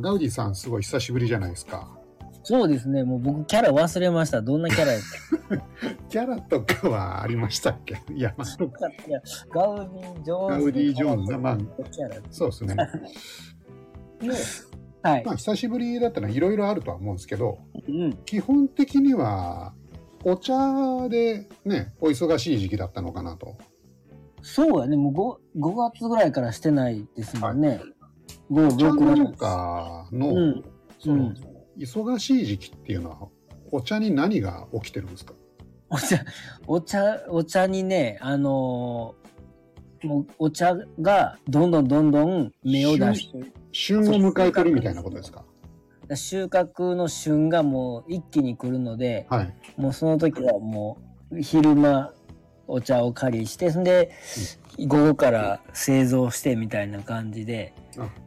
ガウディさんすごい久しぶりじゃないですか。そうですね。もう僕キャラ忘れました。どんなキャラやっ キャラとかはありましたっけ？いや、まあ、たいやガウディ・ジョーンズ。ガウディジョーンズねまあキャラそうですね。ではいま。あ、久しぶりだったらいろいろあるとは思うんですけど、うん。基本的には、お茶でね、お忙しい時期だったのかなと。そうやね。もう 5, 5月ぐらいからしてないですもんね。5、お茶6農月。家の、うん。そうのん忙しい時期っていうのは、お茶に何が起きてるんですかお茶、お茶、お茶にね、あのーもうお茶がどんどんどんどん芽を出して、旬を迎えてるみたいなことですか収穫の旬がもう一気に来るので、はい。もうその時はもう昼間お茶を借りして、そんで午後から製造してみたいな感じで、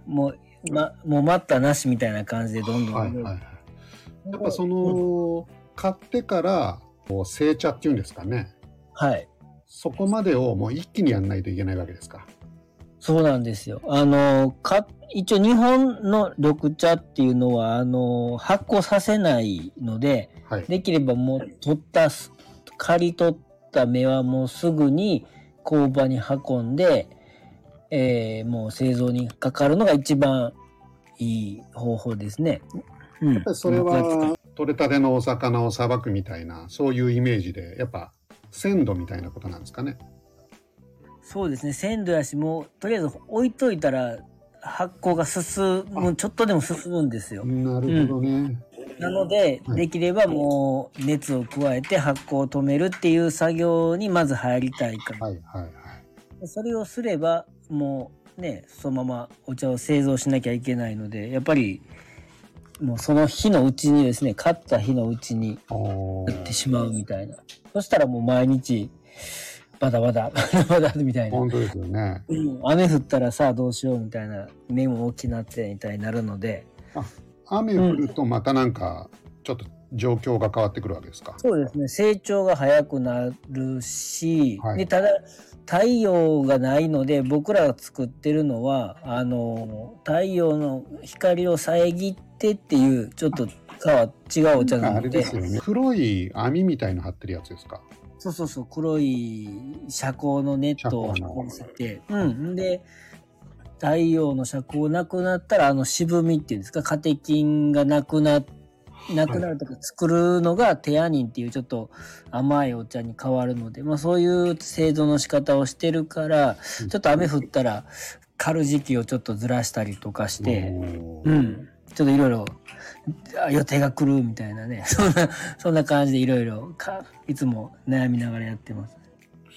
もう、ま、もう待ったなしみたいな感じでどんどん。はいはいはい。やっぱその、買ってから、こう成茶っていうんですかね。はい。そこまでをもう一気にやんないといけないわけですか。そうなんですよ。あの、か、一応日本の緑茶っていうのは、あの、発酵させないので、はい。できればもう取ったす、刈り取った芽はもうすぐに工場に運んで、えーもう製造にかかるのが一番いい方法ですね。うん。やっぱりそれは、取れたてのお魚をさばくみたいな、そういうイメージで、やっぱ、鮮度みたいなことなんですかね。そうですね。鮮度やし、もう、とりあえず置いといたら、発酵が進む、ちょっとでも進むんですよ。なるほどね。なので、はいできればもう熱を加えて発酵を止めるっていう作業にまず入りたいから。はいはいはい。それをすれば、もうね、そのままお茶を製造しなきゃいけないので、やっぱり、もうその日のうちにですね、買った日のうちにおやってしまうみたいな。そしたらもう毎日、バタバタ、バタバタみたいな。本当ですよね。うん雨降ったらさあどうしようみたいな、目も大きくなってみたいになるので、雨降るとまたなんか、ちょっと状況が変わってくるわけですか。そうですね。成長が早くなるし、はいでただ太陽がないので僕らが作ってるのはあの太陽の光を遮ってっていうちょっと変わ違うお茶なので。ですよね。黒い網みたいの張ってるやつですか？そうそうそう。黒い遮光のネットを遮光の乗せて。うん。で太陽の遮光なくなったらあの渋みっていうんですか？カテキンがなくなっなくなるとか作るのがテアニンっていうちょっと甘いお茶に変わるので、まあそういう製造の仕方をしてるから、うんちょっと雨降ったら刈る時期をちょっとずらしたりとかして、うん。ちょっといろいろあ予定が来るみたいなね、そんな、そんな感じでいろいろか、いつも悩みながらやってます。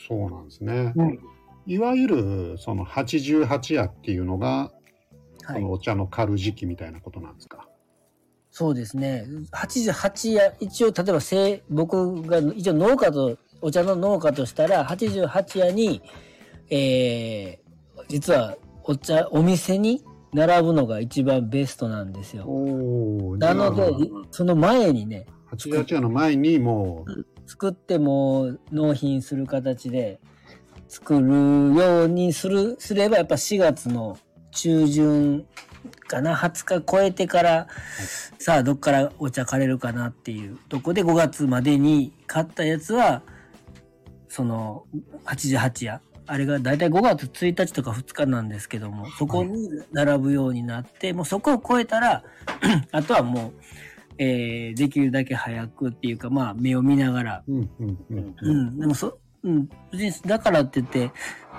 そうなんですね。うんいわゆる、その88夜っていうのが、はいその。お茶の刈る時期みたいなことなんですか？そうですね。88や、一応、例えば、せい僕が一応農家と、お茶の農家としたら、88夜に、えー、実は、お茶、お店に並ぶのが一番ベストなんですよ。なのでその前にね、あ88夜の前にもう、作っても納品する形で作るようにする、すれば、やっぱ4月の中旬かな、20日超えてから、さあ、どっからお茶枯れるかなっていうとこで5月までに買ったやつは、その、88夜。あれがだいたい5月1日とか2日なんですけども、そこに並ぶようになって、もうそこを超えたら、あとはもう、えーできるだけ早くっていうか、まあ、目を見ながら、うんうんうん。う。ん、でもそ、うん、別にだからって言って、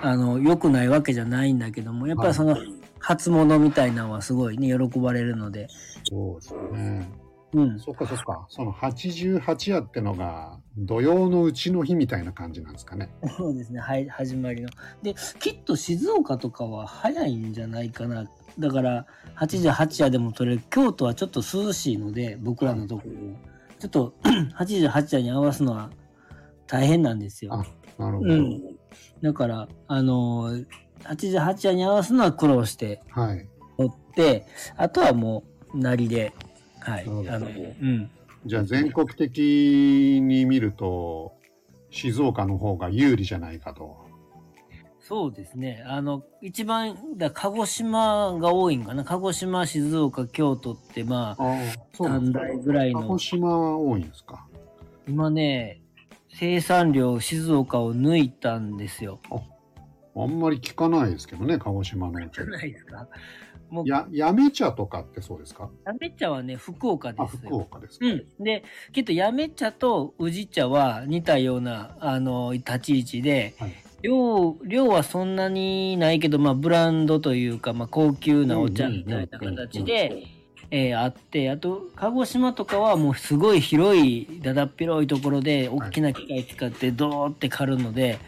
あの、良くないわけじゃないんだけども、やっぱりその、初物みたいなのはすごいね、喜ばれるので、そうですよね。うん。そっかそっか。その88夜ってのが、土曜のうちの日みたいな感じなんですかね。そうですね、はい、始まりの。で、きっと静岡とかは早いんじゃないかな。だから、88夜でも取れる。京都はちょっと涼しいので、僕らのところは。ちょっと、88夜に合わすのは大変なんですよ。あなるほど。うん。だから、あのー、88夜に合わすのは苦労してはい。取って、あとはもう、なりで、はい。なるほどあの、うん。じゃあ全国的に見ると、静岡の方が有利じゃないかと。そうですね。あの、一番、だ鹿児島が多いんかな。鹿児島、静岡、京都って、まあ、ああ、そうなん3です台ぐらいか。鹿の児、島多いんですか？今ね、生産量、静岡を抜いたんですよ。あんまり聞かないですけどね、鹿児島のお茶。ないですか？もう、や、やめ茶とかってそうですか？やめ茶はね、福岡であ、すよ。福岡ですか。うん。で、きっとやめ茶と宇治茶は似たような、あの、立ち位置で、はい量、量はそんなにないけど、まあ、ブランドというか、まあ、高級なお茶みたいな形で、えーあって、あと、鹿児島とかはもうすごい広い、だだっ広いところで、大きな機械使ってドーって刈るので、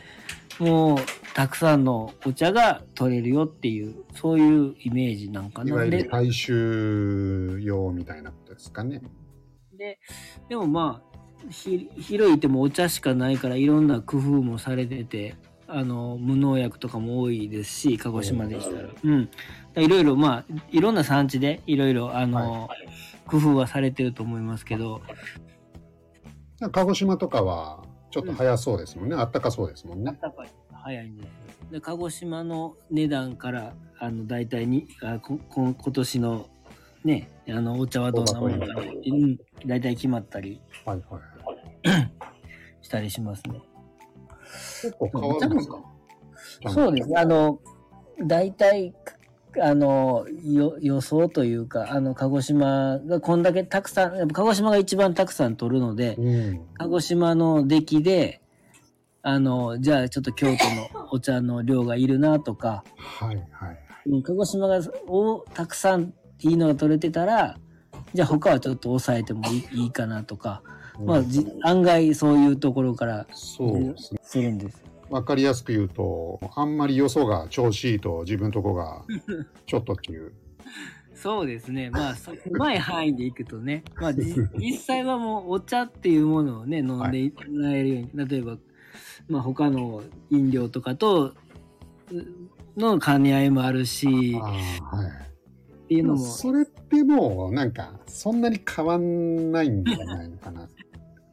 もう、たくさんのお茶が取れるよっていう、そういうイメージなんかな。いわゆるで大衆用みたいなことですかね。で、でもまあ、ひ広いてもお茶しかないからいろんな工夫もされてて、あの、無農薬とかも多いですし、鹿児島でしたら。うん。いろいろまあ、いろんな産地でいろいろ、あの、工夫はされてると思いますけど、鹿児島とかは、ちょっと早そうですもんね。あったかそうですもんね。高い早いんですよ。で、鹿児島の値段から、あの、大体に、あここ今年の、ね、あの、お茶はどんなものか、うん、大体決まったりはいはい。したりしますね。結構変わるんですか？そうです。あの、大体、あの、よ予想というか、あの、鹿児島がこんだけたくさん、やっぱ鹿児島が一番たくさん取るので、うん。鹿児島の出来で、あの、じゃあちょっと京都のお茶の量がいるなとか、はいはい。うん鹿児島がおたくさんいいのが取れてたら、じゃあ他はちょっと抑えてもいいかなとか、まあ、じ案外そういうところからそうですね。するんです。わかりやすく言うと、あんまりよそが調子いいと自分とこが ちょっとっていう。そうですね。まあ、そ狭い範囲でいくとね。まあ、じ 実際はもうお茶っていうものをね、飲んでもらえるように、例えば、まあ他の飲料とかと、うの兼ね合いもあるし、はい。っていうのも、それってもうなんかそんなに変わんないんじゃないのかな。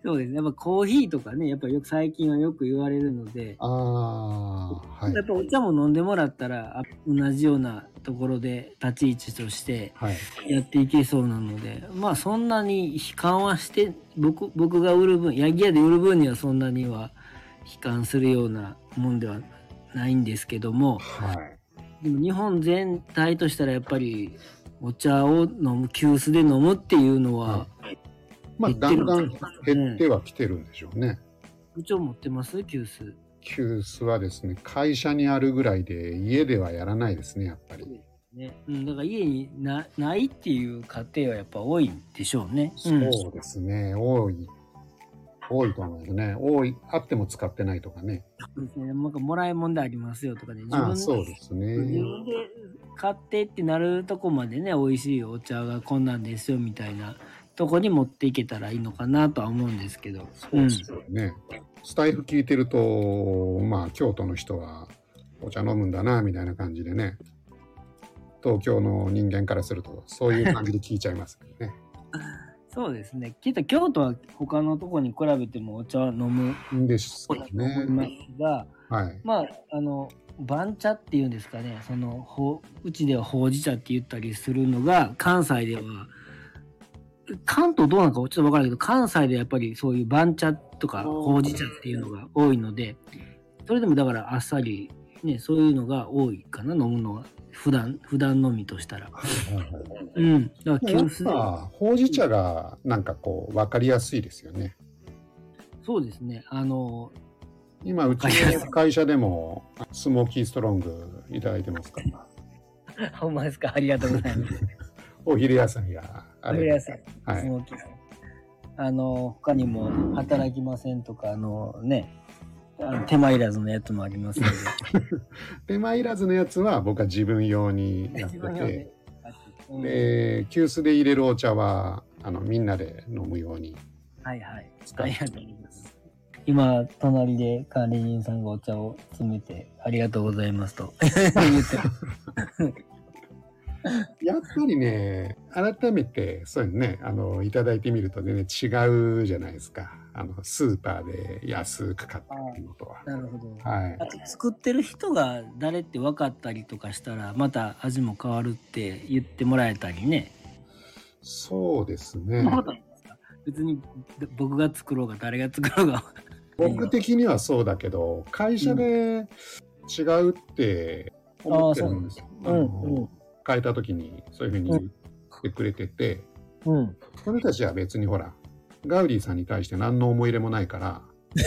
そうですね。やっぱコーヒーとかね、やっぱよく最近はよく言われるので、ああ、はいやっぱお茶も飲んでもらったら、あ同じようなところで立ち位置としてはい。やっていけそうなので、まあそんなに悲観はして、僕、僕が売る分、ヤギ屋で売る分にはそんなには悲観するようなもんではないんですけども、はい。でも日本全体としたらやっぱりお茶を飲む、急須で飲むっていうのは、まあ、だんだん減ってはきてるんでしょうね。部長持ってます？急須。急須はですね、会社にあるぐらいで家ではやらないですね、やっぱり。ね。うん、だから家になないっていう家庭はやっぱ多いんでしょうね。うんそうですね、多い。多いと思いますね。多い、あっても使ってないとかね。そうですね。なんかもらいもんでありますよとかね。自分そうです自ね。分で買ってってなるとこまでね、美味しいお茶がこんなんですよみたいなとこに持っていけたらいいのかなとは思うんですけど。そうですよね。スタイフ聞いてると、まあ、京都の人はお茶飲むんだな、みたいな感じでね。東京の人間からすると、そういう感じで聞いちゃいますけどね。そうですね。きっと京都は他のとこに比べてもお茶を飲むんですとよ思いまね。すが、はい。まあ、あの、番茶っていうんですかね、その、ほうちではほうじ茶って言ったりするのが、関西では、関東どうなのかちょっとわからないけど、関西でやっぱりそういう番茶とかほうじ茶っていうのが多いので、それでもだからあっさり、ね、そういうのが多いかな、飲むのは。普段、普段飲みとしたら。うん。だから急須で。ぱ、ほうじ茶がなんかこう、わかりやすいですよね。そうですね。あの、今、うちの会社でも、スモーキーストロングいただいてますから。ほんまですか？ありがとうございます。お昼休みがあれあれやさん。はい。あの、他にも、働きませんとか、あのね、あの手間いらずのやつもありますので。手間いらずのやつは僕は自分用にやってて、うんで、急須で入れるお茶は、あの、みんなで飲むように。はいはい。使ってありがとうございます。今、隣で管理人さんがお茶を詰めて、ありがとうございますと。言って やっぱりね、改めて、そういうのね、あの、いただいてみると全然違うじゃないですか。あの、スーパーで安く買ったっていうことは。なるほど。はいあ。と作ってる人が誰って分かったりとかしたらまた味も変わるって言ってもらえたりね。そうですね別に僕が作ろうが誰が作ろうが。僕的にはそうだけど、会社で違うって思ってるんですよ。うんうん変えた時にそういうふうに言ってくれてて、うん。その人たちは別にほら、ガウディさんに対して何の思い入れもないから、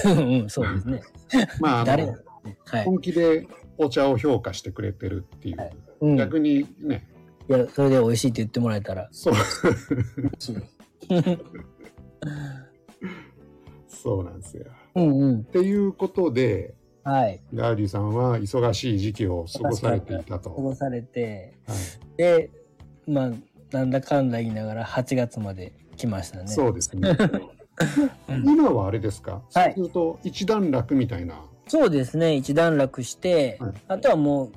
うん、そうですね。まあ、あ誰のはい。本気でお茶を評価してくれてるっていう、はいうん、い逆にね、や、それで美味しいって言ってもらえたら。そう、そうなんですよ。うんうんっ。ていうことで、はい。ガウディさんは忙しい時期を過ごされていたと。過ごされて、はいで、まあ、なんだかんだ言いながら8月まで来ましたね。そうですね。う ん今はあれですか、はいそうすると一段落みたいな。そうですね。一段落して、はいあとはも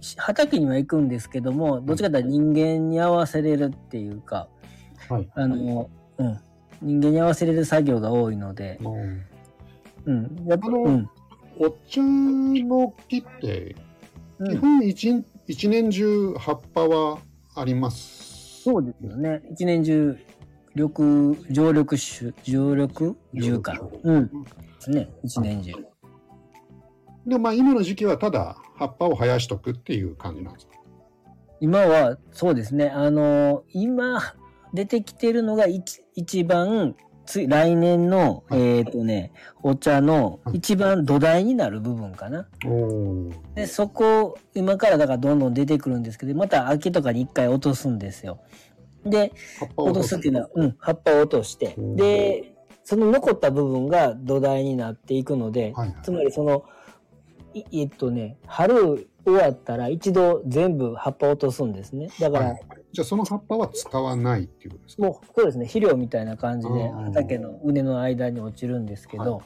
う、し畑には行くんですけども、どっちかというと人間に合わせれるっていうか、はい。あの、うん。人間に合わせれる作業が多いので、もううん。やっぱ、うん。お茶の木って、基うん、本一一年中葉っぱはあります。そうですよね。一年中、緑、常緑種、常緑樹か。うん。ね。一年中。で、まあ今の時期はただ葉っぱを生やしとくっていう感じなんですか？今は、そうですね。あの、今、出てきてるのが一一番、つ来年の、はい。えっ、とね、お茶のはい一番土台になる部分かな。で、そこ、今からだからどんどん出てくるんですけど、また秋とかに一回落とすんですよ。で、葉っぱを落とすっていうのは、うん、葉っぱを落として。う、んで、その残った部分が土台になっていくので、はいはい。つまりその、いえっとね、春終わったら一度全部葉っぱを落とすんですね。だから、はいじゃあその葉っぱは使わないっていうことですか？もうそうですね、肥料みたいな感じでうん畑の畝の間に落ちるんですけど、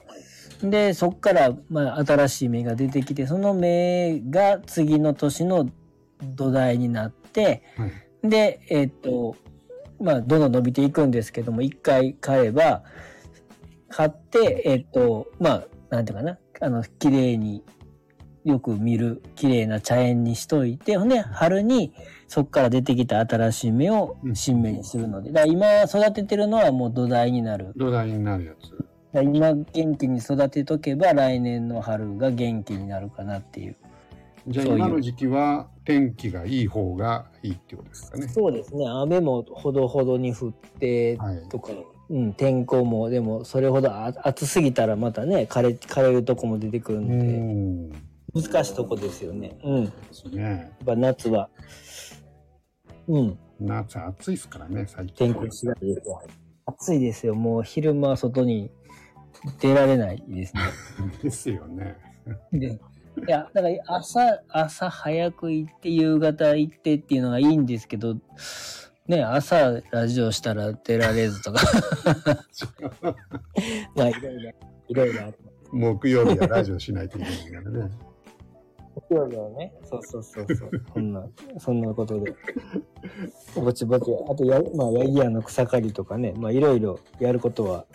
で、そこから、まあ、新しい芽が出てきて、その芽が次の年の土台になって、はい。で、えっと、まあ、どんどん伸びていくんですけども、一回買えば、買って、えっと、まあ、なんていうかな、あの、綺麗に、よく見る綺麗な茶園にしといて、ほんで、春にそこから出てきた新しい芽を新芽にするので、だから今育ててるのはもう土台になる。土台になるやつ。だ今元気に育てとけば来年の春が元気になるかなっていう。じゃあ今の時期は天気がいい方がいいってことですかね。そうですね。雨もほどほどに降ってはい。とか、うん、天候もでもそれほどあ暑すぎたらまたね枯れ枯れるとこも出てくるうんで、ん。で難しいとこですよね。うん。やっすね。ぱ夏は、うん、夏暑いですからね、最近。天候次第ですよ。暑いですよ。もう昼間は外に出られないですね。ですよね。でいや、だから朝、朝早く行って夕方行ってっていうのがいいんですけど、ね、朝ラジオしたら出られずとか、まあいろいろ、いろいろあって。木曜日はラジオしないといけないからね。木曜日はね、そうそうそうそう、そんな、そんなことで。ぼちぼち、あとや、まあ、ヤギ屋の草刈りとかね、まあ、いろいろやることは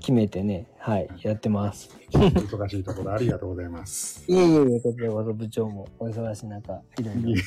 決めてね、はい、やってます。忙しいところありがとうございます。いえいえいえ、こちらこそ部長もお忙しい中、いろいろ。